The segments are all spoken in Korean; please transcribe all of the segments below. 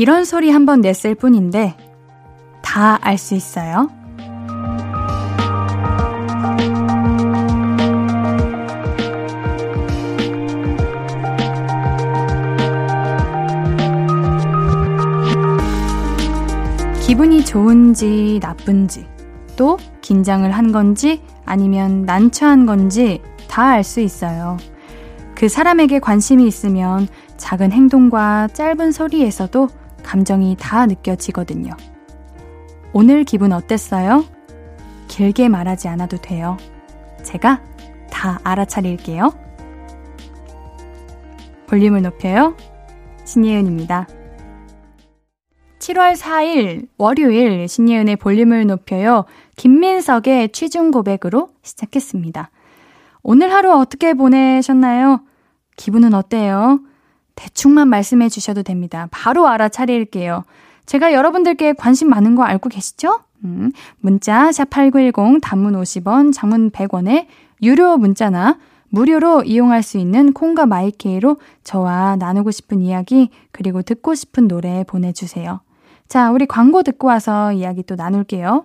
이런 소리 한번 냈을 뿐인데 다 알 수 있어요. 기분이 좋은지 나쁜지 또 긴장을 한 건지 아니면 난처한 건지 다 알 수 있어요. 그 사람에게 관심이 있으면 작은 행동과 짧은 소리에서도 감정이 다 느껴지거든요. 오늘 기분 어땠어요? 길게 말하지 않아도 돼요. 제가 다 알아차릴게요. 볼륨을 높여요. 신예은입니다. 7월 4일 월요일 신예은의 볼륨을 높여요. 김민석의 취중 고백으로 시작했습니다. 오늘 하루 어떻게 보내셨나요? 기분은 어때요? 대충만 말씀해 주셔도 됩니다. 바로 알아차릴게요. 제가 여러분들께 관심 많은 거 알고 계시죠? 음, 문자 샵8910 단문 50원, 장문 100원에 유료 문자나 무료로 이용할 수 있는 콩과 마이케이로 저와 나누고 싶은 이야기 그리고 듣고 싶은 노래 보내주세요. 자, 우리 광고 듣고 와서 이야기 또 나눌게요.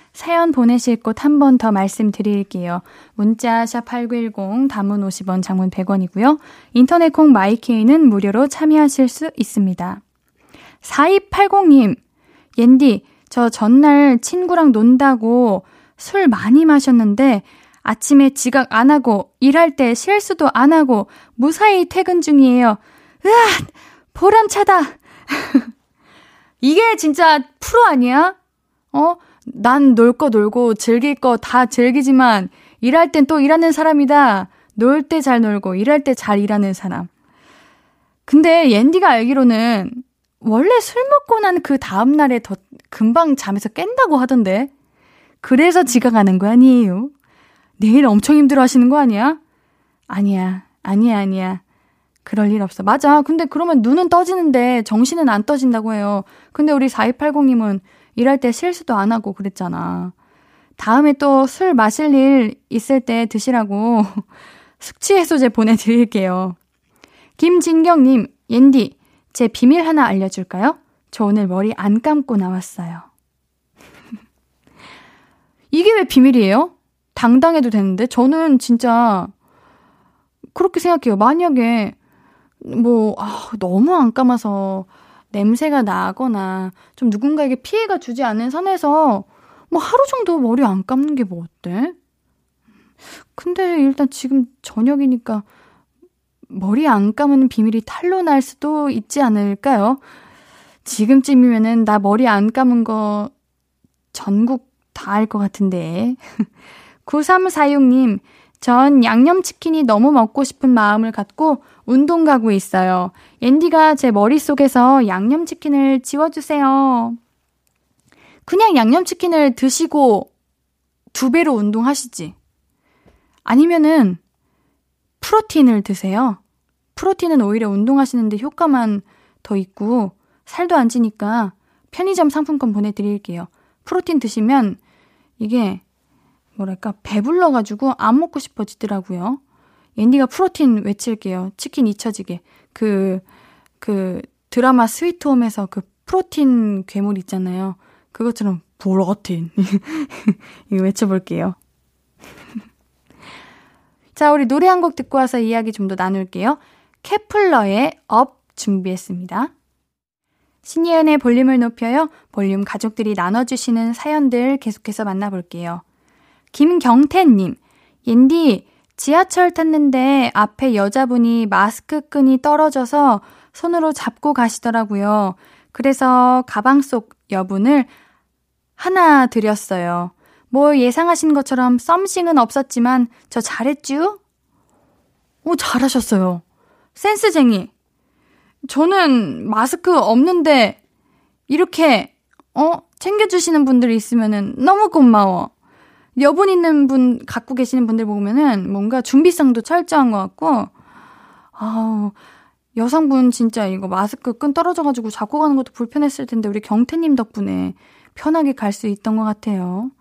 사연 보내실 곳 한 번 더 말씀드릴게요. 문자 샵 8910 단문 50원 장문 100원이고요. 인터넷 콩 마이케이는 무료로 참여하실 수 있습니다. 4280님, 옌디, 저 전날 친구랑 논다고 술 많이 마셨는데 아침에 지각 안 하고 일할 때 실수도 안 하고 무사히 퇴근 중이에요. 으아! 보람차다! 이게 진짜 프로 아니야? 어? 난 놀 거 놀고 즐길 거 다 즐기지만 일할 땐 또 일하는 사람이다. 놀 때 잘 놀고 일할 때 잘 일하는 사람. 근데 옌디가 알기로는 원래 술 먹고 난 그 다음 날에 더 금방 잠에서 깬다고 하던데. 그래서 지각하는 거 아니에요? 내일 엄청 힘들어 하시는 거 아니야? 아니야, 아니야, 아니야. 그럴 일 없어. 맞아. 근데 그러면 눈은 떠지는데 정신은 안 떠진다고 해요. 근데 우리 4280님은 일할 때 실수도 안 하고 그랬잖아. 다음에 또 술 마실 일 있을 때 드시라고 숙취 해소제 보내드릴게요. 김진경님, 옌디, 제 비밀 하나 알려줄까요? 저 오늘 머리 안 감고 나왔어요. 이게 왜 비밀이에요? 당당해도 되는데? 저는 진짜 그렇게 생각해요. 만약에 뭐, 아, 너무 안 감아서 냄새가 나거나 좀 누군가에게 피해가 주지 않는 선에서 뭐 하루 정도 머리 안 감는 게 뭐 어때? 근데 일단 지금 저녁이니까 머리 안 감은 비밀이 탄로날 수도 있지 않을까요? 지금쯤이면은 나 머리 안 감은 거 전국 다 알 것 같은데. 9346님, 전 양념치킨이 너무 먹고 싶은 마음을 갖고 운동 가고 있어요. 앤디가 제 머릿속에서 양념치킨을 지워주세요. 그냥 양념치킨을 드시고 두 배로 운동하시지. 아니면은 프로틴을 드세요. 프로틴은 오히려 운동하시는데 효과만 더 있고 살도 안 찌니까 편의점 상품권 보내드릴게요. protein 드시면 이게 뭐랄까 배불러가지고 안 먹고 싶어지더라고요. 앤디가 protein 외칠게요. 치킨 잊혀지게. 그, 그 드라마 스위트홈에서 그 protein 괴물 있잖아요. 그것처럼 protein. 이거 외쳐볼게요. 자, 우리 노래 한 곡 듣고 와서 이야기 좀 더 나눌게요. 케플러의 Up 준비했습니다. 신예은의 볼륨을 높여요. 볼륨 가족들이 나눠주시는 사연들 계속해서 만나볼게요. 김경태님, 옌디, 지하철 탔는데 앞에 여자분이 마스크 끈이 떨어져서 손으로 잡고 가시더라고요. 그래서 가방 속 여분을 하나 드렸어요. 뭐 예상하신 것처럼 썸씽은 없었지만 저 잘했쥬? 오, 잘하셨어요. 센스쟁이. 저는 마스크 없는데 이렇게, 어, 챙겨주시는 분들이 있으면은 너무 고마워. 여분 있는 분 갖고 계시는 분들 보면은 뭔가 준비성도 철저한 것 같고, 아우, 여성분 진짜 이거 마스크 끈 떨어져가지고 잡고 가는 것도 불편했을 텐데 우리 경태님 덕분에 편하게 갈 수 있던 것 같아요.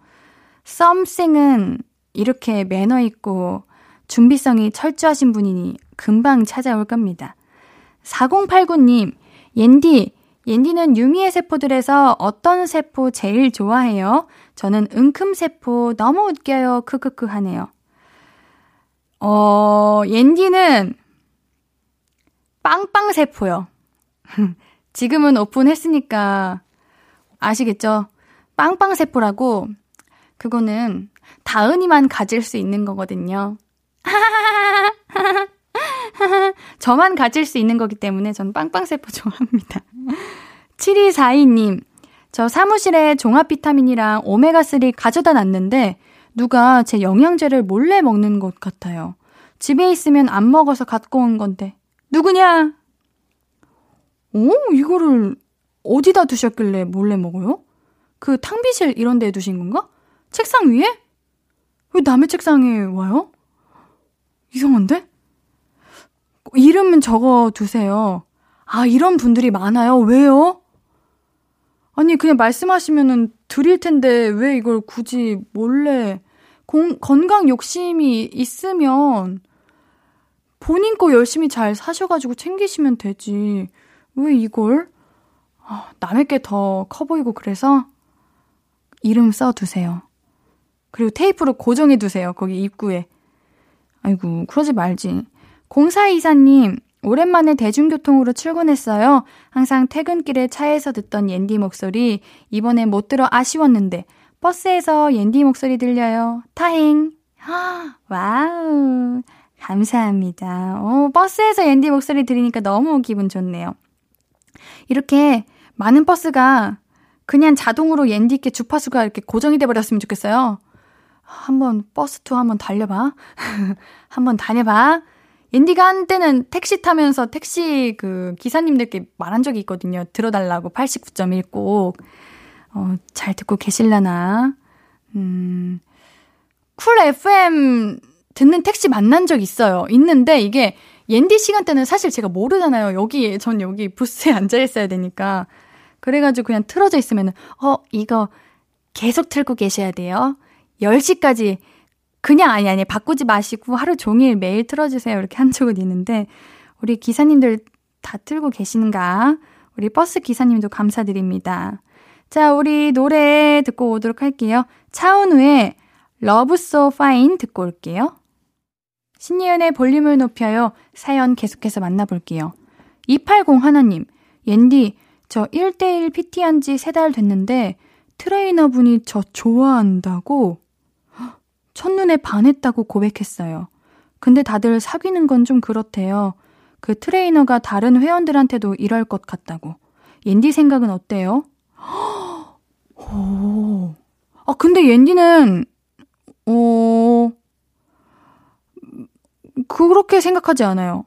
썸씽은 이렇게 매너 있고 준비성이 철저하신 분이니 금방 찾아올 겁니다. 4089님, 옌디, 옌디는 유미의 세포들에서 어떤 세포 제일 좋아해요? 저는 은큼 세포 너무 웃겨요. 크크크 하네요. 어, 옌디는 빵빵 세포요. 지금은 오픈했으니까 아시겠죠? 빵빵 세포라고 그거는 다은이만 가질 수 있는 거거든요. 저만 가질 수 있는 거기 때문에 전 빵빵세포 좋아합니다. 7242님, 저 사무실에 종합 비타민이랑 오메가3 가져다 놨는데 누가 제 영양제를 몰래 먹는 것 같아요. 집에 있으면 안 먹어서 갖고 온 건데. 누구냐? 오, 이거를 어디다 두셨길래 몰래 먹어요? 그 탕비실 이런 데에 두신 건가? 책상 위에? 왜 남의 책상에 와요? 이상한데? 이름은 적어 두세요. 아, 이런 분들이 많아요. 왜요? 아니, 그냥 말씀하시면은 드릴 텐데 왜 이걸 굳이 몰래 공, 건강 욕심이 있으면 본인 거 열심히 잘 사셔가지고 챙기시면 되지. 왜 이걸? 아, 남의 게 더 커 보이고 그래서 이름 써 두세요. 그리고 테이프로 고정해 두세요. 거기 입구에. 아이고, 그러지 말지. 공사 이사님, 오랜만에 대중교통으로 출근했어요. 항상 퇴근길에 차에서 듣던 옌디 목소리, 이번에 못 들어 아쉬웠는데, 버스에서 옌디 목소리 들려요. 타행. wow. 감사합니다. 오, 버스에서 옌디 목소리 들으니까 너무 기분 좋네요. 이렇게 많은 버스가 그냥 자동으로 옌디께 주파수가 이렇게 고정이 돼버렸으면 좋겠어요. 한번 버스 투어 한번 달려봐. 한번 다녀봐. 옌디가 한때는 택시 타면서 택시 그 기사님들께 말한 적이 있거든요. 들어달라고 89.1꼭. 어, 잘 듣고 계실라나. 음, Cool FM 듣는 택시 만난 적 있어요. 있는데 이게 옌디 시간대는 사실 제가 모르잖아요. 여기, 전 여기 부스에 앉아 있어야 되니까. 그래가지고 그냥 틀어져 있으면은, 어, 이거 계속 틀고 계셔야 돼요. 10시까지 그냥 아니 아니 바꾸지 마시고 하루 종일 매일 틀어주세요 이렇게 한 적은 있는데 우리 기사님들 다 틀고 계신가? 우리 버스 기사님도 감사드립니다. 자, 우리 노래 듣고 오도록 할게요. 차은우의 Love So Fine 듣고 올게요. 신예은의 볼륨을 높여요. 사연 계속해서 만나볼게요. 280 하나님, 옌디, 저 1대1 PT 한 지 3달 됐는데 트레이너분이 저 좋아한다고 첫눈에 반했다고 고백했어요. 근데 다들 사귀는 건 좀 그렇대요. 그 트레이너가 다른 회원들한테도 이럴 것 같다고. 옌디 생각은 어때요? 오. 아, 근데 옌디는, 어, 그렇게 생각하지 않아요.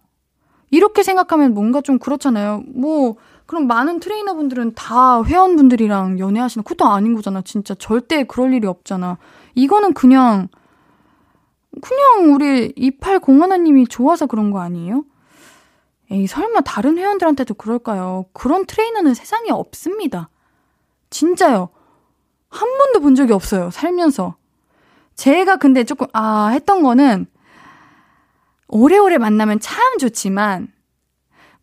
이렇게 생각하면 뭔가 좀 그렇잖아요. 뭐, 그럼 많은 트레이너분들은 다 회원분들이랑 연애하시는 그것도 아닌 거잖아. 진짜 절대 그럴 일이 없잖아. 이거는 그냥 그냥 우리 2801님이 좋아서 그런 거 아니에요? 에이, 설마 다른 회원들한테도 그럴까요? 그런 트레이너는 세상에 없습니다. 진짜요. 한 번도 본 적이 없어요. 살면서. 제가 근데 조금, 아, 했던 거는, 오래오래 만나면 참 좋지만,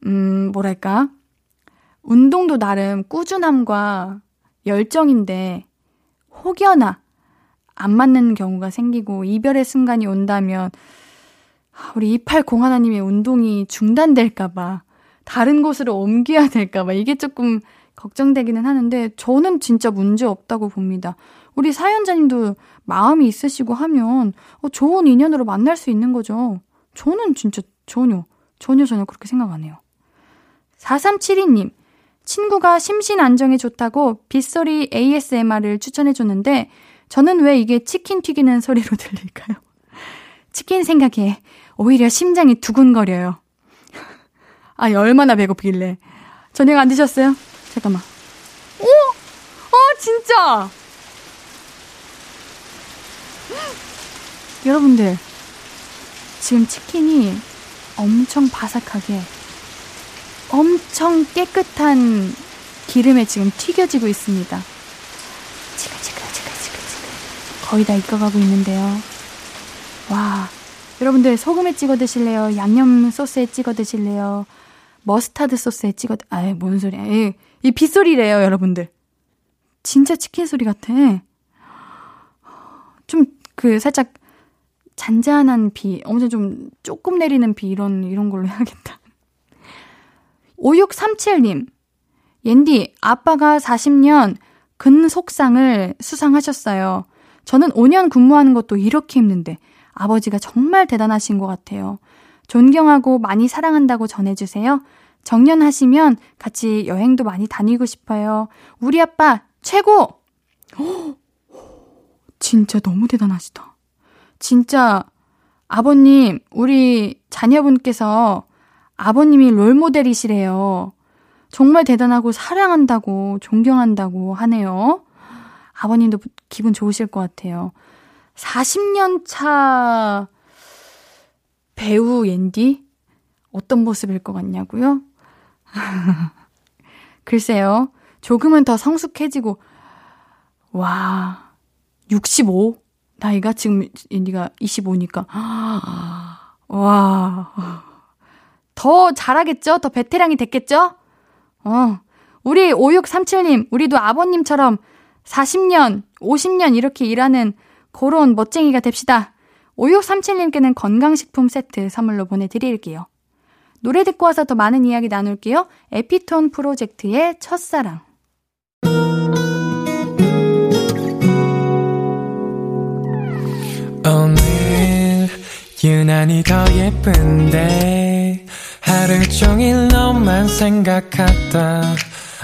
음, 뭐랄까. 운동도 나름 꾸준함과 열정인데, 혹여나 안 맞는 경우가 생기고 이별의 순간이 온다면 우리 280 하나님의 운동이 중단될까봐 다른 곳으로 옮겨야 될까봐 이게 조금 걱정되기는 하는데 저는 진짜 문제 없다고 봅니다. 우리 사연자님도 마음이 있으시고 하면 어, 좋은 인연으로 만날 수 있는 거죠. 저는 진짜 전혀, 전혀 전혀 그렇게 생각 안 해요. 4372님, 친구가 심신 안정에 좋다고 빗소리 ASMR을 추천해줬는데 저는 왜 이게 치킨 튀기는 소리로 들릴까요? 치킨 생각에 오히려 심장이 두근거려요. 아, 얼마나 배고프길래. 저녁 안 드셨어요? 잠깐만. 오! 어, 진짜! 여러분들, 지금 치킨이 엄청 바삭하게, 엄청 깨끗한 기름에 지금 튀겨지고 있습니다. 지글지글지글지글지글. 거의 다 익어가고 있는데요. 와, 여러분들 소금에 찍어 드실래요? 양념 소스에 찍어 드실래요? 머스타드 소스에 찍어, 아이, 뭔 소리야. 이, 이 빗소리래요, 여러분들. 진짜 치킨 소리 같아. 좀, 그, 살짝, 잔잔한 비, 엄청 좀, 조금 내리는 비, 이런, 이런 걸로 해야겠다. 5637님. 옌디, 아빠가 40년 근속상을 수상하셨어요. 저는 5년 근무하는 것도 이렇게 힘든데, 아버지가 정말 대단하신 것 같아요. 존경하고 많이 사랑한다고 전해주세요. 정년하시면 같이 여행도 많이 다니고 싶어요. 우리 아빠 최고! 진짜 너무 대단하시다. 진짜 아버님, 우리 자녀분께서 아버님이 롤모델이시래요. 정말 대단하고 사랑한다고, 존경한다고 하네요. 아버님도 기분 좋으실 것 같아요. 40년 차 배우 옌디? 어떤 모습일 것 같냐고요? 글쎄요. 조금은 더 성숙해지고, 와, 65? 나이가 지금 옌디가 25니까. 와. 더 잘하겠죠? 더 베테랑이 됐겠죠? 어. 우리 5637님, 우리도 아버님처럼 40년, 50년 이렇게 일하는 그런 멋쟁이가 됩시다. 5637님께는 건강식품 세트 선물로 보내드릴게요. 노래 듣고 와서 더 많은 이야기 나눌게요. 에피톤 프로젝트의 첫사랑. 오늘 유난히 더 예쁜데 하루 종일 너만 생각하다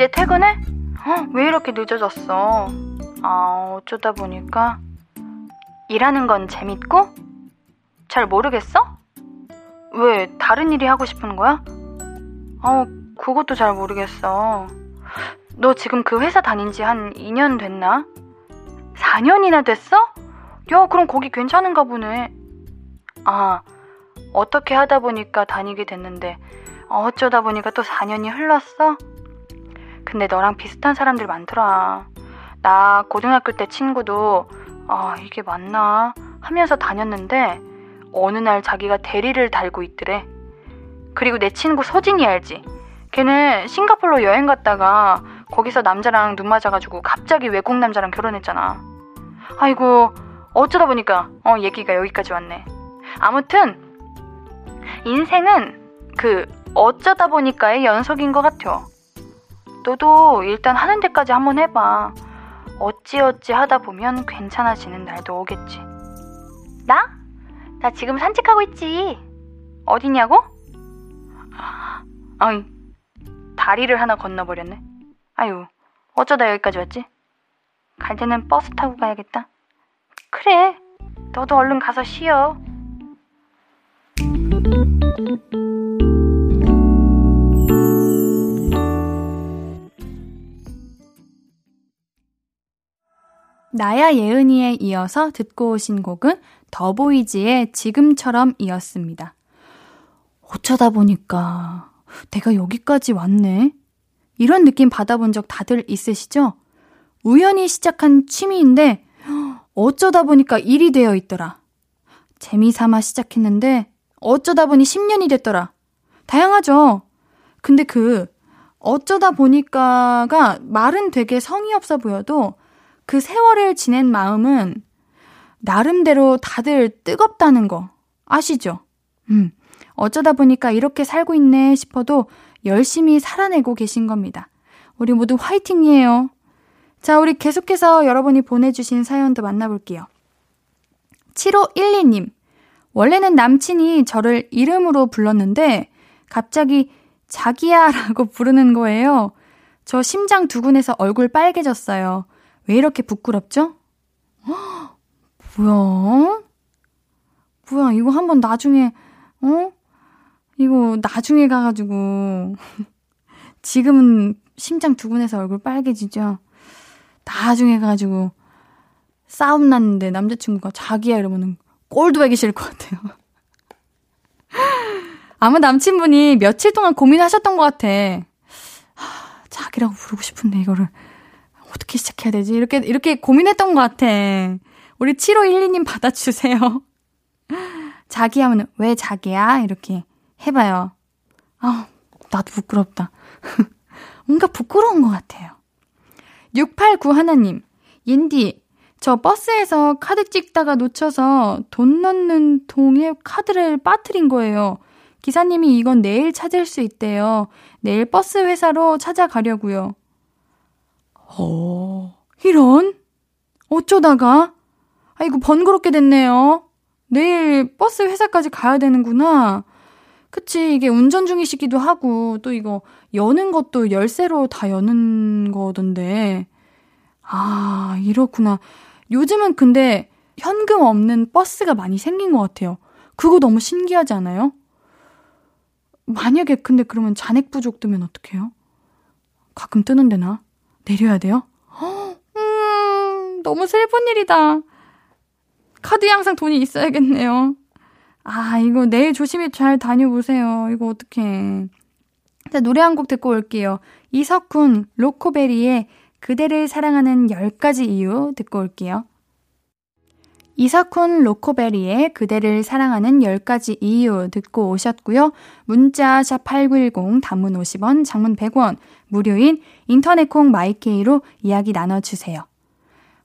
이제 퇴근해? 어, 왜 이렇게 늦어졌어? 아, 어쩌다 보니까 일하는 건 재밌고? 잘 모르겠어? 왜 다른 일이 하고 싶은 거야? 어, 그것도 잘 모르겠어. 너 지금 그 회사 다닌 지 한 2년 됐나? 4년이나 됐어? 야, 그럼 거기 괜찮은가 보네. 아, 어떻게 하다 보니까 다니게 됐는데, 어쩌다 보니까 또 4년이 흘렀어? 근데 너랑 비슷한 사람들 많더라. 나 고등학교 때 친구도, 아, 이게 맞나? 하면서 다녔는데, 어느 날 자기가 대리를 달고 있더래. 그리고 내 친구 소진이 알지? 걔는 싱가폴로 여행 갔다가 거기서 남자랑 눈 맞아가지고 갑자기 외국 남자랑 결혼했잖아. 아이고, 어쩌다 보니까, 어, 얘기가 여기까지 왔네. 아무튼, 인생은 그, 어쩌다 보니까의 연속인 것 같아. 너도 일단 하는 데까지 한번 해봐. 어찌어찌 하다 보면 괜찮아지는 날도 오겠지. 나? 나 지금 산책하고 있지. 어디냐고? 아이, 다리를 하나 건너버렸네. 아유, 어쩌다 여기까지 왔지? 갈 때는 버스 타고 가야겠다. 그래, 너도 얼른 가서 쉬어. 나야 예은이에 이어서 듣고 오신 곡은 더보이즈의 지금처럼 이었습니다. 어쩌다 보니까 내가 여기까지 왔네. 이런 느낌 받아본 적 다들 있으시죠? 우연히 시작한 취미인데 어쩌다 보니까 일이 되어 있더라. 재미삼아 시작했는데 어쩌다 보니 10년이 됐더라. 다양하죠? 근데 그 어쩌다 보니까가 말은 되게 성의 없어 보여도 그 세월을 지낸 마음은 나름대로 다들 뜨겁다는 거 아시죠? 음. 어쩌다 보니까 이렇게 살고 있네 싶어도 열심히 살아내고 계신 겁니다. 우리 모두 화이팅이에요. 자, 우리 계속해서 여러분이 보내주신 사연도 만나볼게요. 7512님. 원래는 남친이 저를 이름으로 불렀는데 갑자기 자기야 라고 부르는 거예요. 저 심장 두근해서 얼굴 빨개졌어요. 왜 이렇게 부끄럽죠? 허, 뭐야? 뭐야, 이거 한번 나중에, 어? 이거 나중에 가가지고. 지금은 심장 두근해서 얼굴 빨개지죠? 나중에 가가지고 싸움 났는데 남자친구가 자기야 이러면은 꼴도 보기 싫을 것 같아요. 아마 남친분이 며칠 동안 고민하셨던 것 같아. 하, 자기라고 부르고 싶은데 이거를 어떻게 시작해야 되지? 이렇게 이렇게 고민했던 것 같아. 우리 7512님 받아주세요. 자기 하면 왜 자기야? 이렇게 해봐요. 아, 나도 부끄럽다. 뭔가 부끄러운 것 같아요. 689 하나님, 옌디, 저 버스에서 카드 찍다가 놓쳐서 돈 넣는 통에 카드를 빠뜨린 거예요. 기사님이 이건 내일 찾을 수 있대요. 내일 버스 회사로 찾아가려고요. 어, 이런? 어쩌다가? 아이고, 번거롭게 됐네요. 내일 버스 회사까지 가야 되는구나. 그치, 이게 운전 중이시기도 하고, 또 이거 여는 것도 열쇠로 다 여는 거던데. 아, 이렇구나. 요즘은 근데 현금 없는 버스가 많이 생긴 것 같아요. 그거 너무 신기하지 않아요? 만약에 근데 그러면 잔액 부족 뜨면 어떡해요? 가끔 뜨는데 나? 내려야 돼요? 음, 너무 슬픈 일이다. 카드에 항상 돈이 있어야겠네요. 아, 이거 내일 조심히 잘 다녀보세요. 이거 어떡해. 자, 노래 한 곡 듣고 올게요. 이석훈, 로코베리의 그대를 사랑하는 10가지 이유 듣고 올게요. 이석훈 로코베리의 그대를 사랑하는 10가지 이유 듣고 오셨고요. 문자 샵8910 단문 50원, 장문 100원, 무료인 인터넷 콩 마이케이로 이야기 나눠주세요.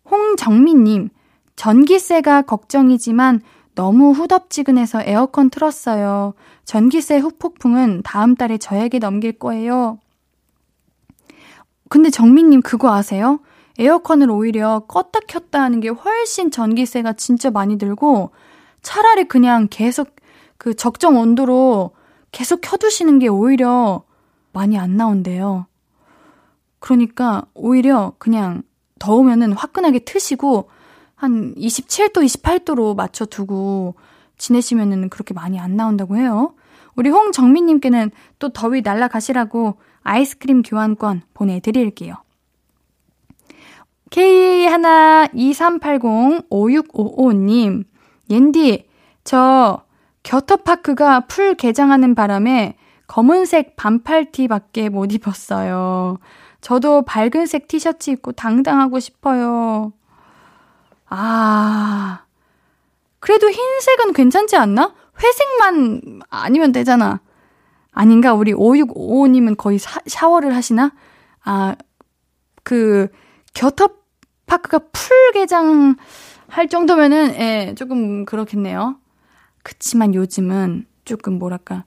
홍정민님, 전기세가 걱정이지만 너무 후덥지근해서 에어컨 틀었어요. 전기세 후폭풍은 다음 달에 저에게 넘길 거예요. 근데 정민님 그거 아세요? 에어컨을 오히려 껐다 켰다 하는 게 훨씬 전기세가 진짜 많이 들고 차라리 그냥 계속 그 적정 온도로 계속 켜두시는 게 오히려 많이 안 나온대요. 그러니까 오히려 그냥 더우면은 화끈하게 트시고 한 27도, 28도로 맞춰 두고 지내시면은 그렇게 많이 안 나온다고 해요. 우리 홍정민님께는 또 더위 날라가시라고 아이스크림 교환권 보내드릴게요. K123805655님, 옌디, 저 겨터파크가 풀 개장하는 바람에 검은색 반팔티 밖에 못 입었어요. 저도 밝은색 티셔츠 입고 당당하고 싶어요. 아, 그래도 흰색은 괜찮지 않나? 회색만 아니면 되잖아. 아닌가? 우리 5655님은 거의 사, 샤워를 하시나? 아, 그, 겨터파크가 풀 개장 할 정도면은, 예, 조금 그렇겠네요. 그치만 요즘은 조금 뭐랄까,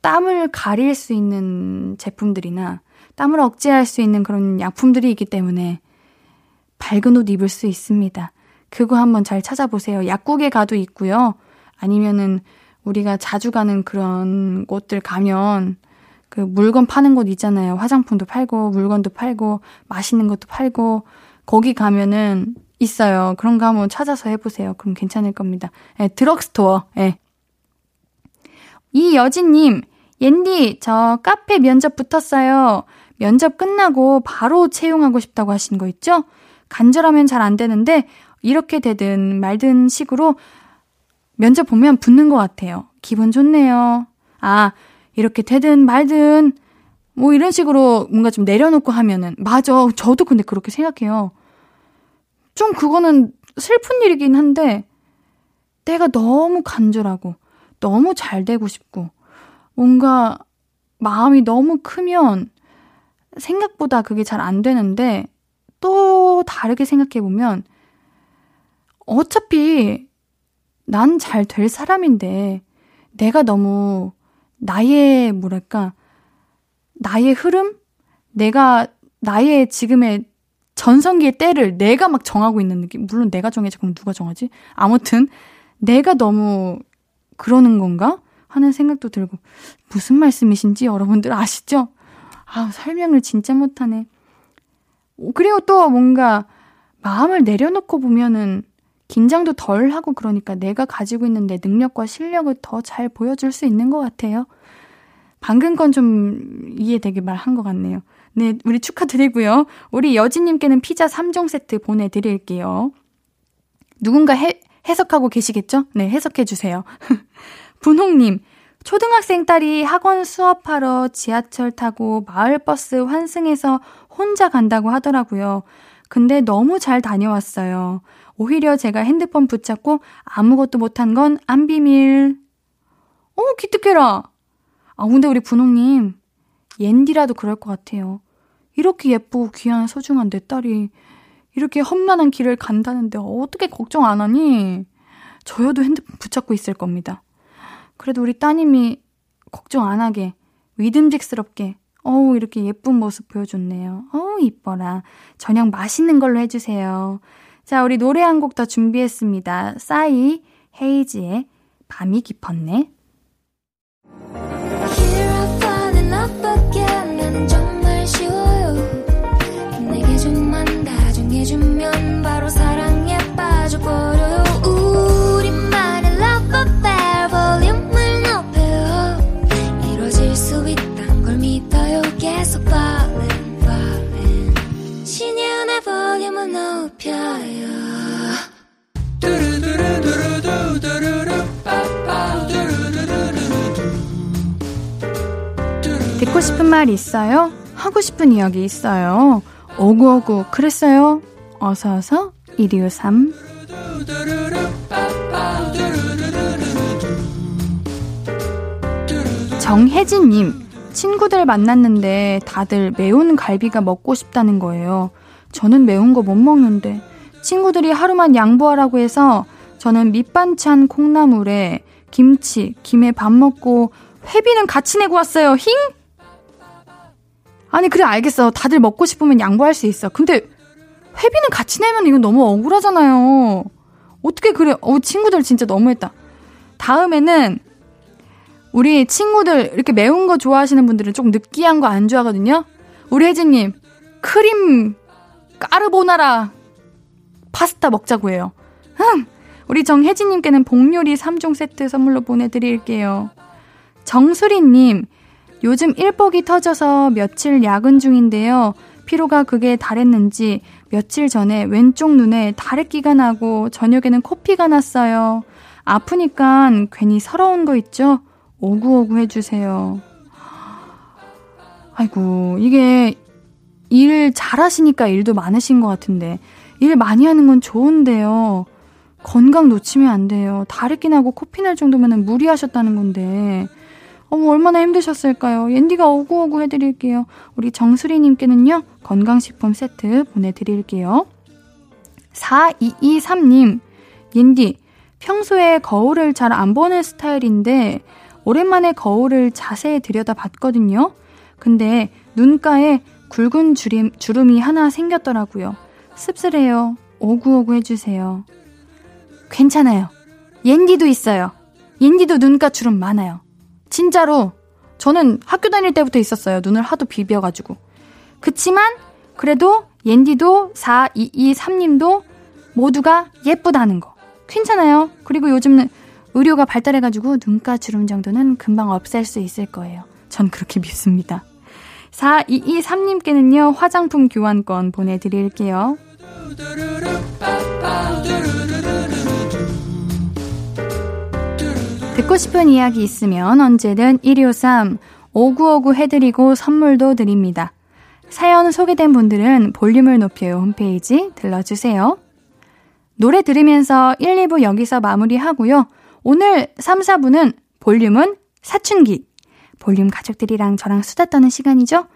땀을 가릴 수 있는 제품들이나, 땀을 억제할 수 있는 그런 약품들이 있기 때문에, 밝은 옷 입을 수 있습니다. 그거 한번 잘 찾아보세요. 약국에 가도 있고요. 아니면은 우리가 자주 가는 그런 곳들 가면 그 물건 파는 곳 있잖아요. 화장품도 팔고 물건도 팔고 맛있는 것도 팔고 거기 가면은 있어요. 그런 거 한번 찾아서 해보세요. 그럼 괜찮을 겁니다. 예, 드럭스토어. 예. 이여진님, 옌디, 저 카페 면접 붙었어요. 면접 끝나고 바로 채용하고 싶다고 하신 거 있죠? 간절하면 잘 안 되는데 이렇게 되든 말든 식으로 면접 보면 붙는 것 같아요. 기분 좋네요. 아, 이렇게 되든 말든 뭐 이런 식으로 뭔가 좀 내려놓고 하면은, 맞아. 저도 근데 그렇게 생각해요. 좀 그거는 슬픈 일이긴 한데, 때가 너무 간절하고, 너무 잘 되고 싶고, 뭔가 마음이 너무 크면 생각보다 그게 잘 안 되는데, 또 다르게 생각해 보면, 어차피 난 잘 될 사람인데, 내가 너무 나의, 뭐랄까, 나의 흐름? 내가, 나의 지금의 전성기의 때를 내가 막 정하고 있는 느낌. 물론 내가 정해지 그럼 누가 정하지? 아무튼, 내가 너무 그러는 건가? 하는 생각도 들고, 무슨 말씀이신지 여러분들 아시죠? 아, 설명을 진짜 못하네. 그리고 또 뭔가 마음을 내려놓고 보면은 긴장도 덜 하고 그러니까 내가 가지고 있는 내 능력과 실력을 더 잘 보여줄 수 있는 것 같아요. 방금 건 좀 이해되게 말한 것 같네요. 네, 우리 축하드리고요. 우리 여진님께는 피자 3종 세트 보내드릴게요. 누군가 해, 해석하고 계시겠죠? 네, 해석해주세요. 분홍님, 초등학생 딸이 학원 수업하러 지하철 타고 마을버스 환승해서 혼자 간다고 하더라고요. 근데 너무 잘 다녀왔어요. 오히려 제가 핸드폰 붙잡고 아무것도 못한 건 안 비밀. 어, 기특해라. 아, 근데 우리 분홍님, 옌디라도 그럴 것 같아요. 이렇게 예쁘고 귀한 소중한 내 딸이 이렇게 험난한 길을 간다는데 어떻게 걱정 안 하니? 저여도 핸드폰 붙잡고 있을 겁니다. 그래도 우리 따님이 걱정 안 하게 믿음직스럽게 어우 이렇게 예쁜 모습 보여줬네요. 어우 이뻐라. 저녁 맛있는 걸로 해주세요. 자 우리 노래 한 곡 더 준비했습니다. 싸이 헤이지의 밤이 깊었네. 높여요 듣고 싶은 말 있어요? 하고 싶은 이야기 있어요? 오구오구 그랬어요? 어서어서 1253 정혜진님 친구들 만났는데 다들 매운 갈비가 먹고 싶다는 거예요. 저는 매운 거 못 먹는데 친구들이 하루만 양보하라고 해서 저는 밑반찬 콩나물에 김치, 김에 밥 먹고 회비는 같이 내고 왔어요. 힝? 아니 그래 알겠어. 다들 먹고 싶으면 양보할 수 있어. 근데 회비는 같이 내면 이건 너무 억울하잖아요. 어떻게 그래? 어 친구들 진짜 너무했다. 다음에는 우리 친구들 이렇게 매운 거 좋아하시는 분들은 좀 느끼한 거 안 좋아하거든요. 우리 혜진님 크림 까르보나라 파스타 먹자고 해요. 흠! 우리 정혜진님께는 복요리 3종 세트 선물로 보내드릴게요. 정수리님 요즘 일복이 터져서 며칠 야근 중인데요. 피로가 극에 달했는지 며칠 전에 왼쪽 눈에 다래끼가 나고 저녁에는 코피가 났어요. 아프니까 괜히 서러운 거 있죠? 오구오구 해주세요. 아이고, 이게 일 잘하시니까 일도 많으신 것 같은데, 일 많이 하는 건 좋은데요. 건강 놓치면 안 돼요. 다래끼 나고 코피 날 정도면 무리하셨다는 건데, 어머, 얼마나 힘드셨을까요? 옌디가 오구오구 해드릴게요. 우리 정수리님께는요, 건강식품 세트 보내드릴게요. 4223님, 옌디, 평소에 거울을 잘 안 보는 스타일인데, 오랜만에 거울을 자세히 들여다 봤거든요. 근데 눈가에 굵은 주름, 주름이 하나 생겼더라고요. 씁쓸해요. 오구오구 해주세요. 괜찮아요. 옌디도 있어요. 옌디도 눈가 주름 많아요. 진짜로 저는 학교 다닐 때부터 있었어요. 눈을 하도 비벼가지고. 그치만 그래도 옌디도 4223님도 모두가 예쁘다는 거. 괜찮아요. 그리고 요즘은 의료가 발달해가지고 눈가 주름 정도는 금방 없앨 수 있을 거예요. 전 그렇게 믿습니다. 4223님께는요, 화장품 교환권 보내드릴게요. 듣고 싶은 이야기 있으면 언제든 1253 오구오구 해드리고 선물도 드립니다. 사연 소개된 분들은 볼륨을 높여요 홈페이지 들러주세요. 노래 들으면서 1, 2부 여기서 마무리하고요. 오늘 3, 4부는 볼륨은 사춘기. 볼륨 가족들이랑 저랑 수다 떠는 시간이죠?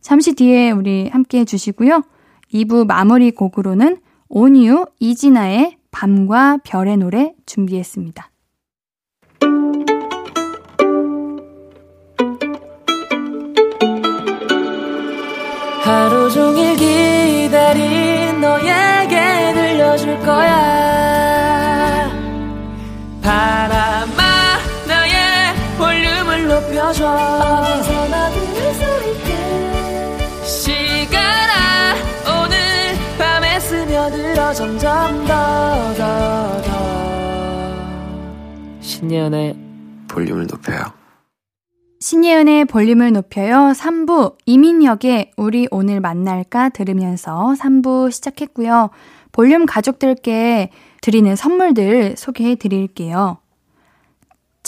잠시 뒤에 우리 함께 해주시고요. 2부 마무리 곡으로는 온유 이진아의 밤과 별의 노래 준비했습니다. 하루 종일 기 높여줘 어디서나 들을 수 있게 시간아 오늘 밤에 스며들어 점점 더 더 더 신예은의 볼륨을 높여요. 신예은의 볼륨을 높여요. 3부 이민혁의 우리 오늘 만날까 들으면서 3부 시작했고요. 볼륨 가족들께 드리는 선물들 소개해 드릴게요.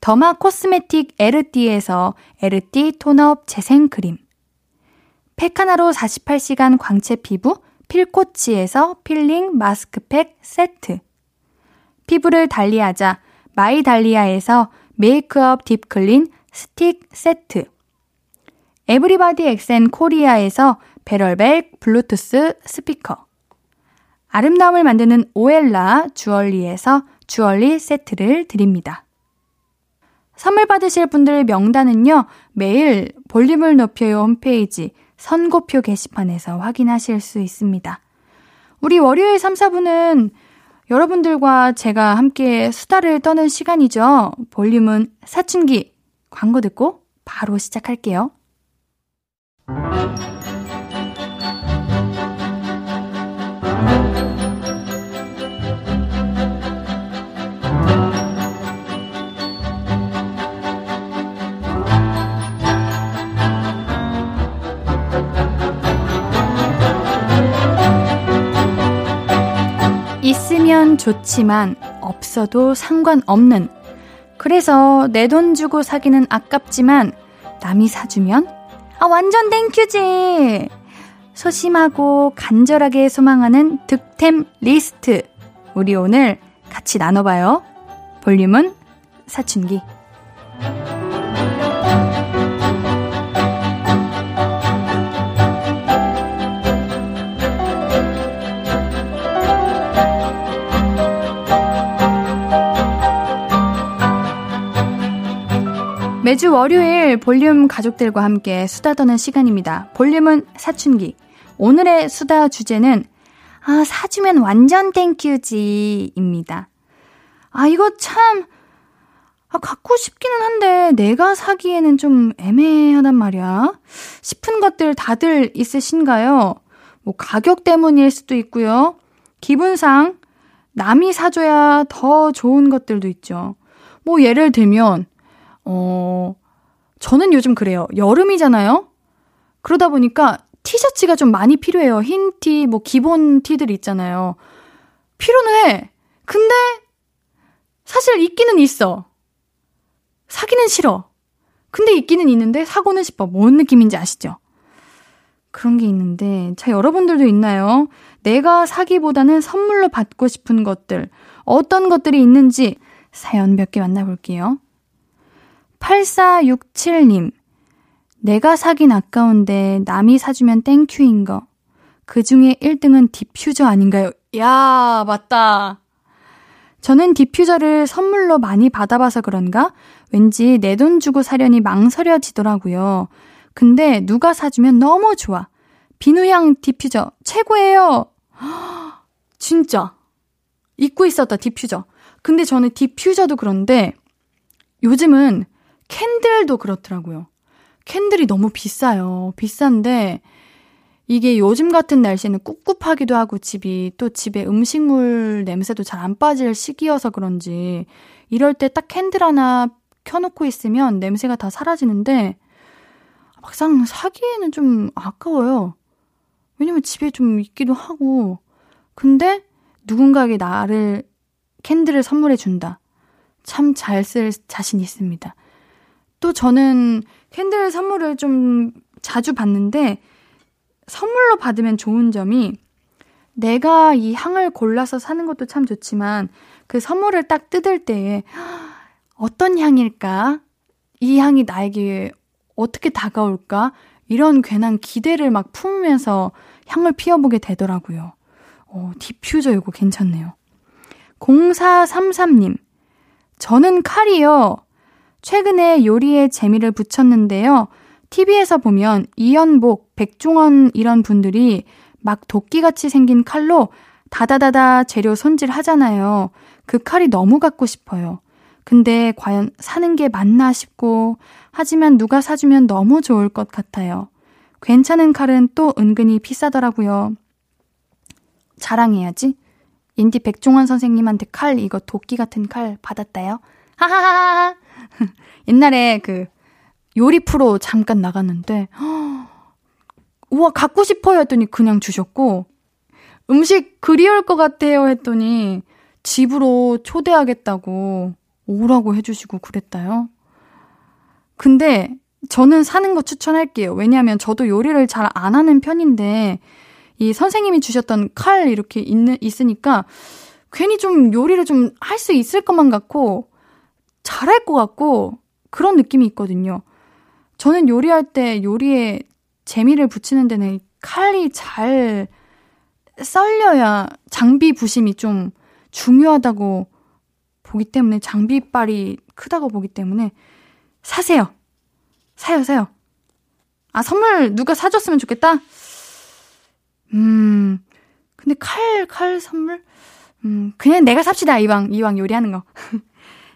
더마 코스메틱 에르띠에서 에르띠 톤업 재생 크림. 팩하나로 48시간 광채 피부 필코치에서 필링 마스크팩 세트. 피부를 달리하자 마이달리아에서 메이크업 딥클린 스틱 세트 에브리바디 엑센 코리아에서 베럴백 블루투스 스피커 아름다움을 만드는 오엘라 주얼리에서 주얼리 세트를 드립니다. 선물 받으실 분들 명단은요, 매일 볼륨을 높여요 홈페이지 선곡표 게시판에서 확인하실 수 있습니다. 우리 월요일 3, 4분은 여러분들과 제가 함께 수다를 떠는 시간이죠. 볼륨은 사춘기. 광고 듣고 바로 시작할게요. 좋지만 없어도 상관없는. 그래서 내 돈 주고 사기는 아깝지만 남이 사주면? 아 완전 thank you지! 소심하고 간절하게 소망하는 득템 리스트. 우리 오늘 같이 나눠봐요. 볼륨은 사춘기 매주 월요일 볼륨 가족들과 함께 수다 떠는 시간입니다. 볼륨은 사춘기. 오늘의 수다 주제는 아, 사주면 완전 땡큐지입니다. 아, 이거 참 아, 갖고 싶기는 한데 내가 사기에는 좀 애매하단 말이야. 싶은 것들 다들 있으신가요? 뭐 가격 때문일 수도 있고요. 기분상 남이 사줘야 더 좋은 것들도 있죠. 뭐 예를 들면 어, 저는 요즘 그래요. 여름이잖아요? 그러다 보니까 티셔츠가 좀 많이 필요해요. 흰 티, 뭐 기본 티들 있잖아요. 필요는 해. 근데 사실 있기는 있어. 사기는 싫어. 근데 있기는 있는데 사고는 싶어. 뭔 느낌인지 아시죠? 그런 게 있는데, 자, 여러분들도 있나요? 내가 사기보다는 선물로 받고 싶은 것들, 어떤 것들이 있는지 사연 몇 개 만나볼게요. 8467님. 내가 사긴 아까운데 남이 사주면 thank you인 거. 그 중에 1등은 디퓨저 아닌가요? 야, 맞다. 저는 디퓨저를 선물로 많이 받아봐서 그런가? 왠지 내 돈 주고 사려니 망설여지더라고요. 근데 누가 사주면 너무 좋아. 비누향 디퓨저 최고예요. 진짜. 잊고 있었다, 디퓨저. 근데 저는 디퓨저도 그런데 요즘은 candle도 그렇더라고요. candle이 너무 비싸요. 비싼데 이게 요즘 같은 날씨에는 꿉꿉하기도 하고 집이 또 집에 음식물 냄새도 잘 안 빠질 시기여서 그런지 이럴 때 딱 candle 하나 켜놓고 있으면 냄새가 다 사라지는데 막상 사기에는 좀 아까워요. 왜냐면 집에 좀 있기도 하고 근데 누군가에게 나를 캔들을 선물해 준다. 참 잘 쓸 자신 있습니다. 또 저는 캔들 선물을 좀 자주 받는데 선물로 받으면 좋은 점이 내가 이 향을 골라서 사는 것도 참 좋지만 그 선물을 딱 뜯을 때에 어떤 향일까? 이 향이 나에게 어떻게 다가올까? 이런 괜한 기대를 막 품으면서 향을 피워보게 되더라고요. 어, 디퓨저 이거 괜찮네요. 0433님, 저는 칼이요. 최근에 요리에 재미를 붙였는데요. TV에서 보면 이연복, 백종원 이런 분들이 막 도끼같이 생긴 칼로 다다다다 재료 손질 하잖아요. 그 칼이 너무 갖고 싶어요. 근데 과연 사는 게 맞나 싶고, 하지만 누가 사주면 너무 좋을 것 같아요. 괜찮은 칼은 또 은근히 비싸더라고요. 자랑해야지. 인디 백종원 선생님한테 칼, 이거 도끼 같은 칼 받았다요. 하하하하! 옛날에 그 요리 프로 잠깐 나갔는데, 우와, 갖고 싶어요 했더니 그냥 주셨고, 음식 그리울 것 같아요 했더니 집으로 초대하겠다고 오라고 해주시고 그랬다요. 근데 저는 사는 거 추천할게요. 왜냐하면 저도 요리를 잘 안 하는 편인데, 이 선생님이 주셨던 칼 이렇게 있는, 있으니까 괜히 좀 요리를 좀 할 수 있을 것만 같고, 잘할 것 같고, 그런 느낌이 있거든요. 저는 요리할 때 요리에 재미를 붙이는 데는 칼이 잘 썰려야 장비 부심이 좀 중요하다고 보기 때문에 장비빨이 크다고 보기 때문에 사세요. 사요, 사요. 아, 선물 누가 사줬으면 좋겠다? 음, 근데 칼, 칼 선물? 음, 그냥 내가 삽시다, 이왕, 이왕 요리하는 거.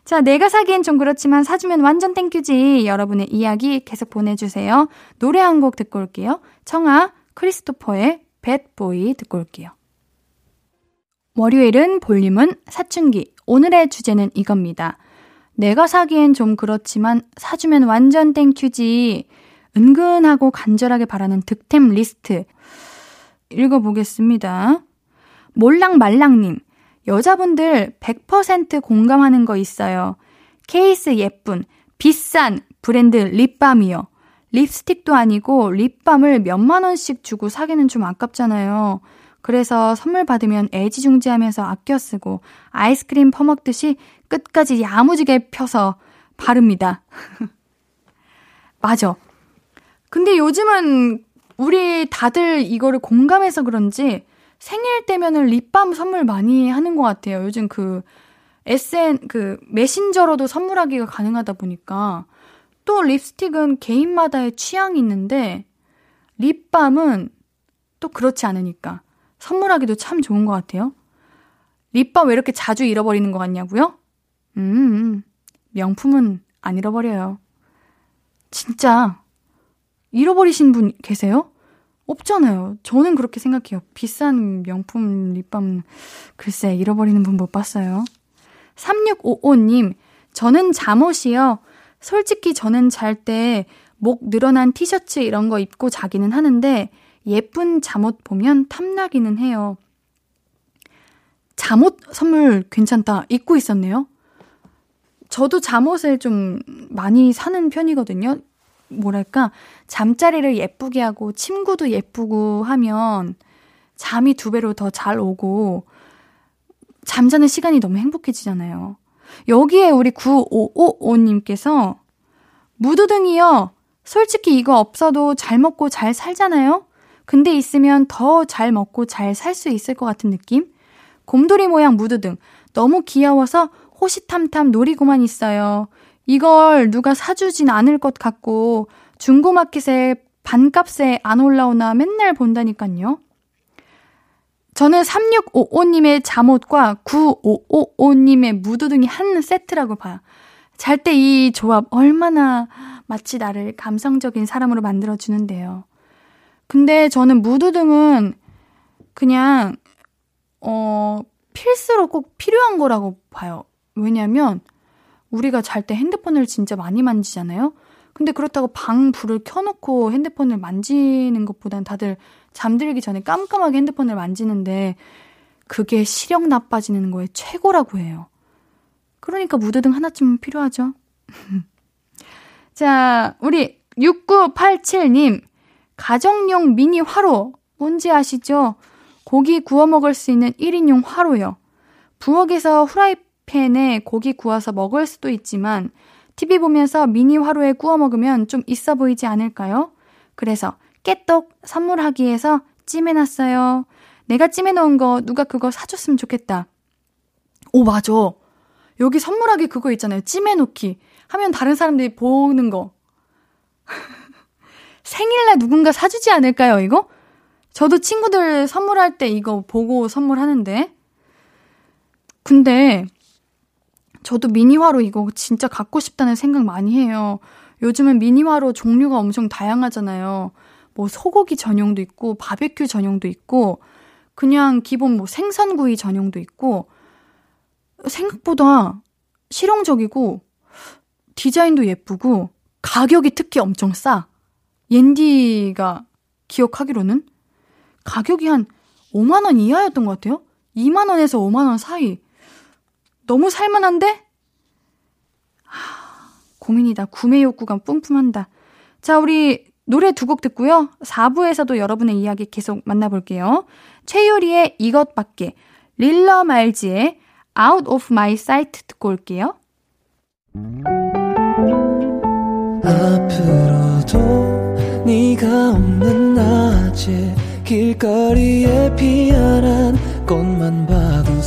자, 내가 사기엔 좀 그렇지만 사주면 완전 땡큐지. 여러분의 이야기 계속 보내주세요. 노래 한 곡 듣고 올게요. 청하, 크리스토퍼의 배보이 듣고 올게요. 월요일은 볼륨은 사춘기. 오늘의 주제는 이겁니다. 내가 사기엔 좀 그렇지만 사주면 완전 thank you지. 은근하고 간절하게 바라는 득템 리스트. 읽어보겠습니다. 몰랑말랑님. 여자분들 100% 공감하는 거 있어요. 케이스 예쁜, 비싼 브랜드 립밤이요. 립스틱도 아니고 립밤을 몇만 원씩 주고 사기는 좀 아깝잖아요. 그래서 선물 받으면 애지중지하면서 아껴 쓰고 아이스크림 퍼먹듯이 끝까지 야무지게 펴서 바릅니다. 맞아. 근데 요즘은 우리 다들 이거를 공감해서 그런지 생일 때면은 립밤 선물 많이 하는 것 같아요. 요즘 그 SN 그 메신저로도 선물하기가 가능하다 보니까 또 립스틱은 개인마다의 취향이 있는데 립밤은 또 그렇지 않으니까 선물하기도 참 좋은 것 같아요. 립밤 왜 이렇게 자주 잃어버리는 것 같냐고요? 음, 명품은 안 잃어버려요. 진짜 잃어버리신 분 계세요? 없잖아요. 저는 그렇게 생각해요. 비싼 명품 립밤, 글쎄, 잃어버리는 분 못 봤어요. 3655님, 저는 잠옷이요. 솔직히 저는 잘 때 목 늘어난 티셔츠 이런 거 입고 자기는 하는데, 예쁜 잠옷 보면 탐나기는 해요. 잠옷 선물 괜찮다. 입고 있었네요. 저도 잠옷을 좀 많이 사는 편이거든요. 뭐랄까, 잠자리를 예쁘게 하고 침구도 예쁘고 하면 잠이 두 배로 더 잘 오고 잠자는 시간이 너무 행복해지잖아요. 여기에 우리 9555님께서 무드등이요. 솔직히 이거 없어도 잘 먹고 잘 살잖아요? 근데 있으면 더 잘 먹고 잘 살 수 있을 것 같은 느낌? 곰돌이 모양 무드등. 너무 귀여워서 호시탐탐 노리고만 있어요. 이걸 누가 사주진 않을 것 같고 중고마켓에 반값에 안 올라오나 맨날 본다니까요. 저는 3655님의 잠옷과 9555님의 무드 등이 한 세트라고 봐요. 잘 때 이 조합 얼마나 마치 나를 감성적인 사람으로 만들어주는데요. 근데 저는 무드등은 그냥, 어, 필수로 꼭 필요한 거라고 봐요. 왜냐면, 우리가 잘 때 핸드폰을 진짜 많이 만지잖아요? 근데 그렇다고 방 불을 켜놓고 핸드폰을 만지는 것보단 다들 잠들기 전에 깜깜하게 핸드폰을 만지는데 그게 시력 나빠지는 거에 최고라고 해요. 그러니까 무드등 하나쯤은 필요하죠. 자, 우리 6987님. 가정용 미니 화로. 뭔지 아시죠? 고기 구워 먹을 수 있는 1인용 화로요. 부엌에서 후라이팬에 고기 구워서 먹을 수도 있지만 TV 보면서 미니 화로에 구워 먹으면 좀 있어 보이지 않을까요? 그래서 깨똑 선물하기 위해서 찜해놨어요. 내가 찜해놓은 거 누가 그거 사줬으면 좋겠다. 오, 맞아. 여기 선물하기 그거 있잖아요. 찜해놓기. 하면 다른 사람들이 보는 거. 생일날 누군가 사주지 않을까요, 이거? 저도 친구들 선물할 때 이거 보고 선물하는데. 근데, 저도 미니화로 이거 진짜 갖고 싶다는 생각 많이 해요. 요즘은 미니화로 종류가 엄청 다양하잖아요. 뭐 소고기 전용도 있고, 바베큐 전용도 있고, 그냥 기본 뭐 생선구이 전용도 있고, 생각보다 실용적이고, 디자인도 예쁘고, 가격이 특히 엄청 싸. 옌디가 기억하기로는 가격이 한 5만 원 이하였던 것 같아요? 2만 원에서 5만 원 사이. 너무 살만한데? 하, 고민이다. 구매 욕구가 뿜뿜한다. 자, 우리 노래 두 곡 듣고요. 4부에서도 여러분의 이야기 계속 만나볼게요. 최유리의 이것밖에, 릴러 말지의 Out of My Sight 듣고 올게요. 앞으로도 네가 없는 낮에 길거리에 피어난 꽃만 봐도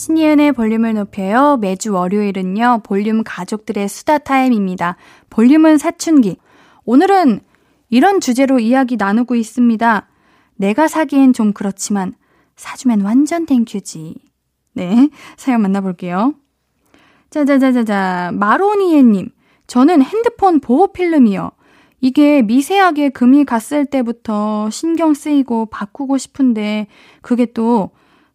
신예은의 볼륨을 높여요. 매주 월요일은요, 볼륨 가족들의 수다 타임입니다. 볼륨은 사춘기. 오늘은 이런 주제로 이야기 나누고 있습니다. 내가 사기엔 좀 그렇지만, 사주면 완전 thank you지. 네, 사연 만나볼게요. 자자자자자, 마로니에님. 저는 핸드폰 보호 필름이요. 이게 미세하게 금이 갔을 때부터 신경 쓰이고 바꾸고 싶은데, 그게 또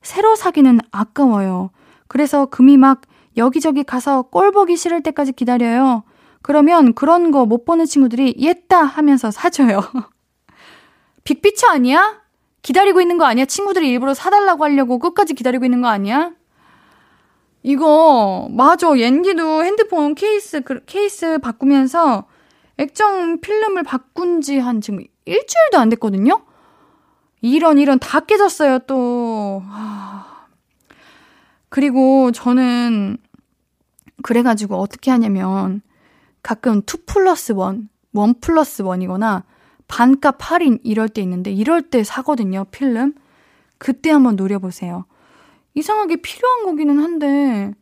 새로 사기는 아까워요. 그래서 금이 막 여기저기 가서 꼴 보기 싫을 때까지 기다려요. 그러면 그런 거 못 보는 친구들이 옛다 하면서 사줘요. 빅피처 아니야? 기다리고 있는 거 아니야? 친구들이 일부러 사달라고 하려고 끝까지 기다리고 있는 거 아니야? 이거, 맞아. 옌디도 핸드폰 케이스, 케이스 바꾸면서 액정 필름을 바꾼 지 한 지금 일주일도 안 됐거든요? 이런, 이런 다 깨졌어요, 또. 하... 그리고 저는, 그래가지고 어떻게 하냐면, 가끔 2 플러스 1, 1 플러스 1이거나, 반값 할인 이럴 때 있는데, 이럴 때 사거든요, 필름. 그때 한번 노려보세요. 이상하게 필요한 거기는 한데,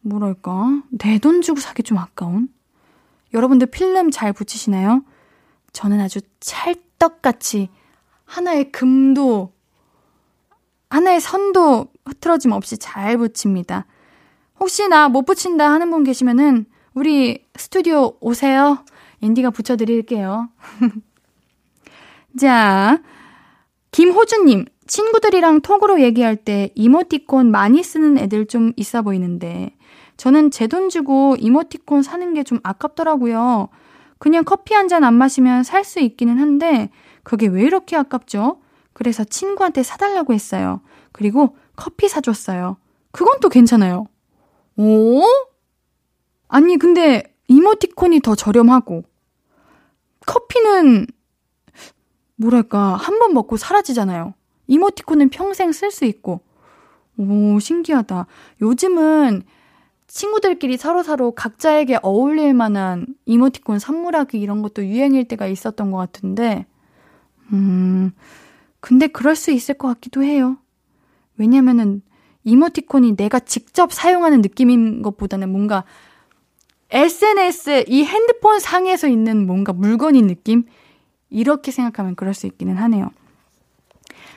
뭐랄까, 내 돈 주고 사기 좀 아까운? 여러분들 필름 잘 붙이시나요? 저는 아주 찰떡같이 하나의 금도, 하나의 선도 흐트러짐 없이 잘 붙입니다. 혹시 나 못 붙인다 하는 분 계시면은 우리 스튜디오 오세요. 앤디가 붙여드릴게요. 자, 김호주님, 친구들이랑 톡으로 얘기할 때 이모티콘 많이 쓰는 애들 좀 있어 보이는데, 저는 제 돈 주고 이모티콘 사는 게 좀 아깝더라고요. 그냥 커피 한 잔 안 마시면 살 수 있기는 한데, 그게 왜 이렇게 아깝죠? 그래서 친구한테 사달라고 했어요. 그리고 커피 사줬어요. 그건 또 괜찮아요. 오? 아니, 근데 이모티콘이 더 저렴하고, 커피는, 뭐랄까, 한 번 먹고 사라지잖아요. 이모티콘은 평생 쓸 수 있고. 오, 신기하다. 요즘은 친구들끼리 서로서로 각자에게 어울릴 만한 이모티콘 선물하기 이런 것도 유행일 때가 있었던 것 같은데, 음, 근데 그럴 수 있을 것 같기도 해요. 왜냐면은 이모티콘이 내가 직접 사용하는 느낌인 것보다는 뭔가 SNS, 이 핸드폰 상에서 있는 뭔가 물건인 느낌? 이렇게 생각하면 그럴 수 있기는 하네요.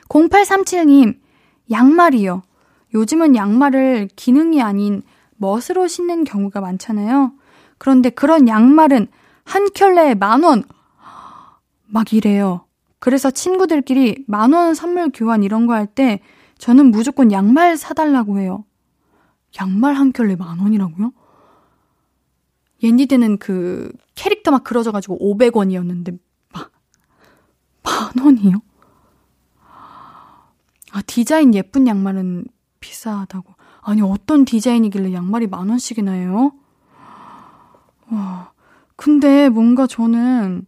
0837님, 양말이요. 요즘은 양말을 기능이 아닌 멋으로 신는 경우가 많잖아요. 그런데 그런 양말은 한 켤레에 만 원! 막 이래요. 그래서 친구들끼리 만 원 선물 교환 이런 거 할 때 저는 무조건 양말 사달라고 해요. 양말 한 켤레 만 원이라고요? 옌디 때는 그 캐릭터 막 그려져가지고 500원이었는데 막, 만 원이요? 아, 디자인 예쁜 양말은 비싸다고. 아니, 어떤 디자인이길래 양말이 만 원씩이나 해요? 와, 근데 뭔가 저는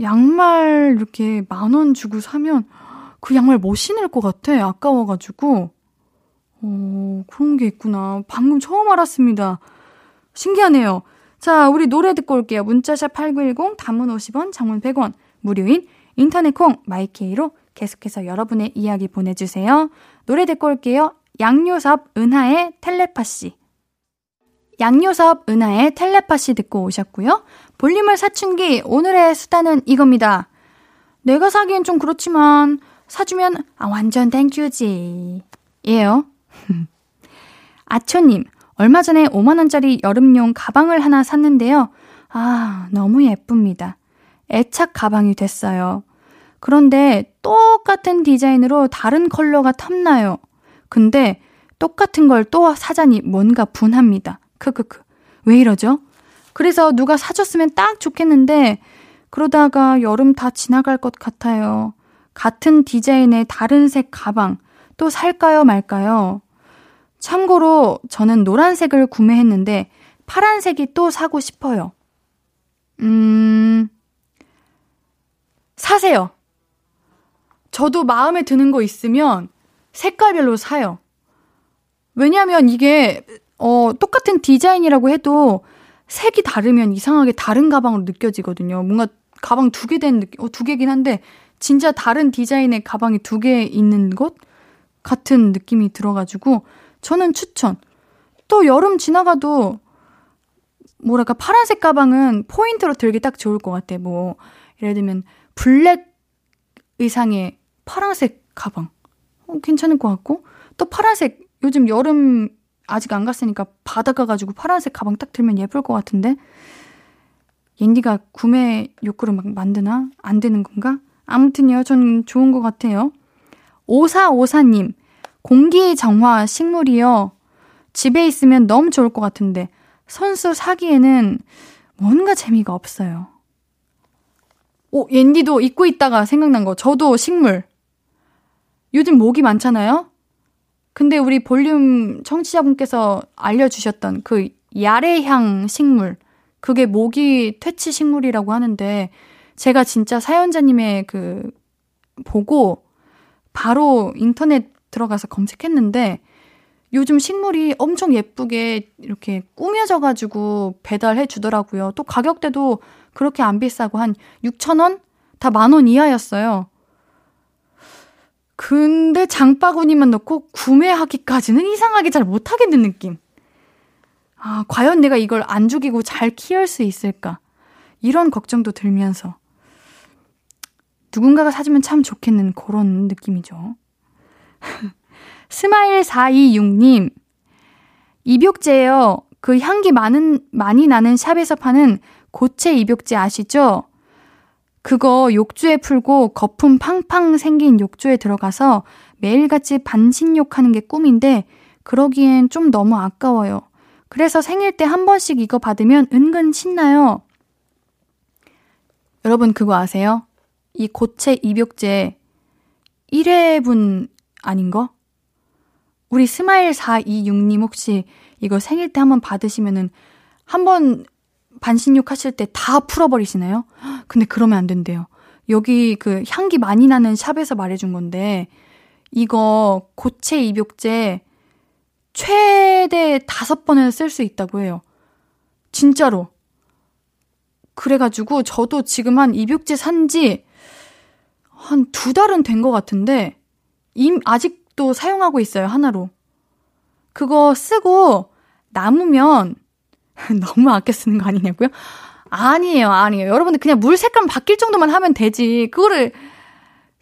양말 이렇게 만 원 주고 사면 그 양말 못 신을 것 같아. 아까워가지고. 어, 그런 게 있구나. 방금 처음 알았습니다. 신기하네요. 자, 우리 노래 듣고 올게요. 문자샵 8910, 단문 50원, 장문 100원, 무료인 인터넷 콩, 마이케이로 계속해서 여러분의 이야기 보내주세요. 노래 듣고 올게요. 양요섭, 은하의 텔레파시. 양요섭, 은하의 텔레파시 듣고 오셨고요. 볼륨을 사춘기, 오늘의 수단은 이겁니다. 내가 사기엔 좀 그렇지만, 사주면, 아, 완전 땡큐지. 예요. 아초님, 얼마 전에 5만원짜리 여름용 가방을 하나 샀는데요. 아, 너무 예쁩니다. 애착 가방이 됐어요. 그런데 똑같은 디자인으로 다른 컬러가 탐나요. 근데 똑같은 걸 또 사자니 뭔가 분합니다. 크크크. 왜 이러죠? 그래서 누가 사줬으면 딱 좋겠는데 그러다가 여름 다 지나갈 것 같아요. 같은 디자인의 다른 색 가방 또 살까요 말까요? 참고로 저는 노란색을 구매했는데 파란색이 또 사고 싶어요. 음, 사세요. 저도 마음에 드는 거 있으면 색깔별로 사요. 왜냐면 이게, 어, 똑같은 디자인이라고 해도 색이 다르면 이상하게 다른 가방으로 느껴지거든요. 뭔가 가방 두 개 된 느낌, 어, 두 개긴 한데, 진짜 다른 디자인의 가방이 두 개 있는 것 같은 느낌이 들어가지고, 저는 추천. 또 여름 지나가도, 뭐랄까, 파란색 가방은 포인트로 들기 딱 좋을 것 같아. 뭐, 예를 들면, 블랙 의상에 파란색 가방. 어, 괜찮을 것 같고. 또 파란색, 요즘 여름 아직 안 갔으니까 바다 가 가지고 파란색 가방 딱 들면 예쁠 것 같은데. 옌디가 구매 욕구를 막 만드나? 안 되는 건가? 아무튼요, 전 좋은 것 같아요. 오사오사님, 공기 정화 식물이요. 집에 있으면 너무 좋을 것 같은데, 선수 사기에는 뭔가 재미가 없어요. 오, 옌디도 입고 있다가 생각난 거. 저도 식물. 요즘 모기 많잖아요? 근데 우리 볼륨 청취자분께서 알려주셨던 그 야레향 식물. 그게 모기 퇴치 식물이라고 하는데, 제가 진짜 사연자님의 그, 보고, 바로 인터넷 들어가서 검색했는데, 요즘 식물이 엄청 예쁘게 이렇게 꾸며져가지고 배달해 주더라고요. 또 가격대도 그렇게 안 비싸고 한 6,000원? 다 만 원 이하였어요. 근데 장바구니만 넣고 구매하기까지는 이상하게 잘 못하겠는 느낌. 아, 과연 내가 이걸 안 죽이고 잘 키울 수 있을까? 이런 걱정도 들면서. 누군가가 사주면 참 좋겠는 그런 느낌이죠. 스마일 426님, 입욕제요. 그 향기 많은, 많이 나는 샵에서 파는 고체 입욕제 아시죠? 그거 욕조에 풀고 거품 팡팡 생긴 욕조에 들어가서 매일같이 반신욕 하는 게 꿈인데, 그러기엔 좀 너무 아까워요. 그래서 생일 때 한 번씩 이거 받으면 은근 신나요. 여러분 그거 아세요? 이 고체 입욕제 1회분 아닌 거? 우리 스마일 426님 혹시 이거 생일 때 한번 받으시면은 한번 반신욕 하실 때 다 풀어버리시나요? 근데 그러면 안 된대요. 여기 그 향기 많이 나는 shop에서 말해준 건데, 이거 고체 입욕제 최대 다섯 번을 쓸 수 있다고 해요. 진짜로. 그래가지고 저도 지금 한 입욕제 산 지 한 두 달은 된 것 같은데, 임, 아직도 사용하고 있어요, 하나로. 그거 쓰고 남으면 너무 아껴 쓰는 거 아니냐고요? 아니에요, 아니에요. 여러분들 그냥 물 색감 바뀔 정도만 하면 되지. 그거를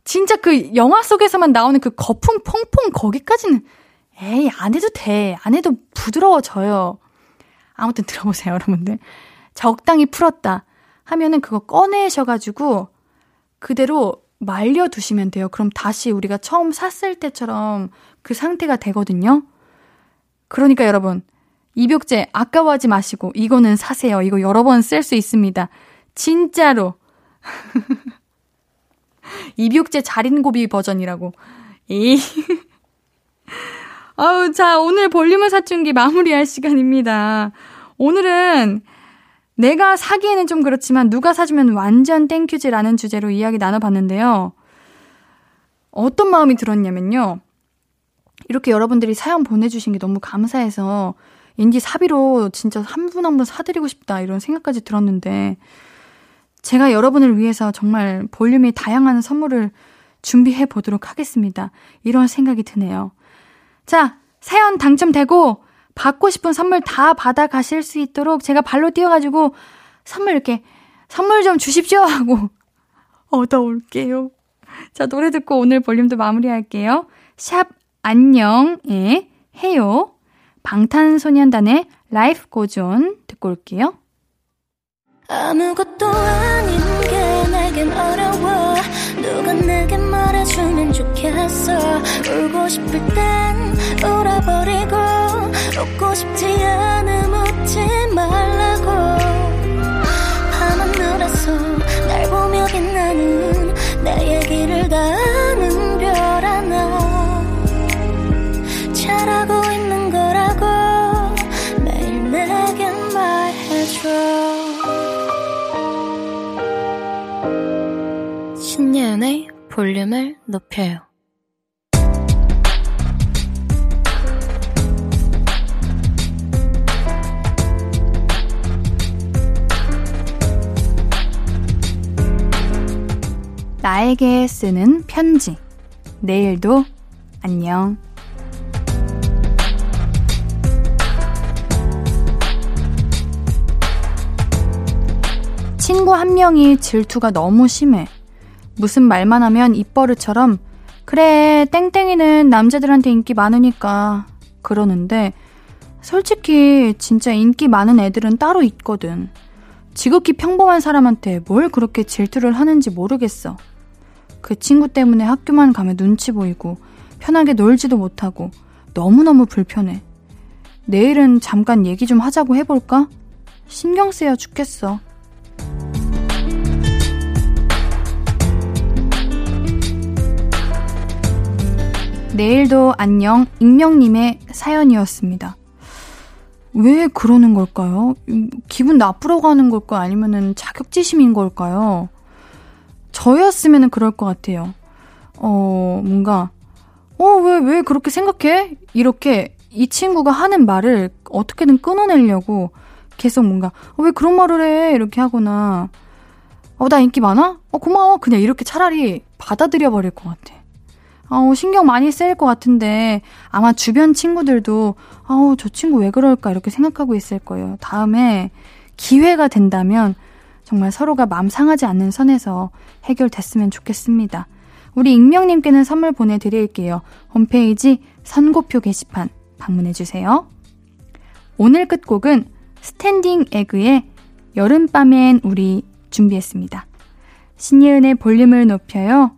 진짜 그 영화 속에서만 나오는 그 거품 퐁퐁 거기까지는 에이, 안 해도 돼. 안 해도 부드러워져요. 아무튼 들어보세요, 여러분들. 적당히 풀었다 하면은 그거 꺼내셔가지고 그대로 말려두시면 돼요. 그럼 다시 우리가 처음 샀을 때처럼 그 상태가 되거든요. 그러니까 여러분, 입욕제 아까워하지 마시고 이거는 사세요. 이거 여러 번 쓸 수 있습니다. 진짜로. 입욕제 자린고비 버전이라고. 이 아우, 자, 오늘 볼륨을 사춘기 마무리할 시간입니다. 오늘은 내가 사기에는 좀 그렇지만 누가 사주면 완전 thank you지라는 주제로 이야기 나눠봤는데요. 어떤 마음이 들었냐면요. 이렇게 여러분들이 사연 보내주신 게 너무 감사해서 인기 사비로 진짜 한 분 한 분 사드리고 싶다 이런 생각까지 들었는데 제가 여러분을 위해서 정말 볼륨이 다양한 선물을 준비해 보도록 하겠습니다. 이런 생각이 드네요. 자, 사연 당첨되고 받고 싶은 선물 다 받아 가실 수 있도록 제가 발로 뛰어가지고 선물 이렇게 선물 좀 주십시오 하고 얻어올게요. 자, 노래 듣고 오늘 볼륨도 마무리할게요. 샵 안녕에 해요. 방탄소년단의 라이프 고존 듣고 올게요. 아무것도 아닌 게 내겐 어려워. 누가 내게 말해주면 좋겠어. 울고 싶을 땐 울어버리고 웃고 싶지 않음 웃지 말라고. 밤하늘에서 날 보며 빛나는 내 얘기를 다 볼륨을 높여요 나에게 쓰는 편지. 내일도 안녕. 친구 한 명이 질투가 너무 심해. 무슨 말만 하면 입버릇처럼 그래 땡땡이는 남자들한테 인기 많으니까 그러는데 솔직히 진짜 인기 많은 애들은 따로 있거든. 지극히 평범한 사람한테 뭘 그렇게 질투를 하는지 모르겠어. 그 친구 때문에 학교만 가면 눈치 보이고 편하게 놀지도 못하고 너무너무 불편해. 내일은 잠깐 얘기 좀 하자고 해볼까? 신경 쓰여 죽겠어. 내일도 안녕 익명님의 사연이었습니다. 왜 그러는 걸까요? 기분 나쁘라고 하는 걸까요? 아니면은 자격지심인 걸까요? 저였으면 그럴 것 같아요. 어, 뭔가, 어, 왜, 왜 그렇게 생각해? 이렇게 이 친구가 하는 말을 어떻게든 끊어내려고 계속 뭔가, 어, 왜 그런 말을 해? 이렇게 하거나, 어, 나 인기 많아? 어, 고마워. 그냥 이렇게 차라리 받아들여 버릴 것 같아. 아우, 신경 많이 쓰일 것 같은데, 아마 주변 친구들도, 아우, 저 친구 왜 그럴까, 이렇게 생각하고 있을 거예요. 다음에 기회가 된다면, 정말 서로가 마음 상하지 않는 선에서 해결됐으면 좋겠습니다. 우리 익명님께는 선물 보내드릴게요. 홈페이지 선곡표 게시판 방문해주세요. 오늘 끝곡은 스탠딩 에그의 여름밤엔 우리 준비했습니다. 신예은의 볼륨을 높여요.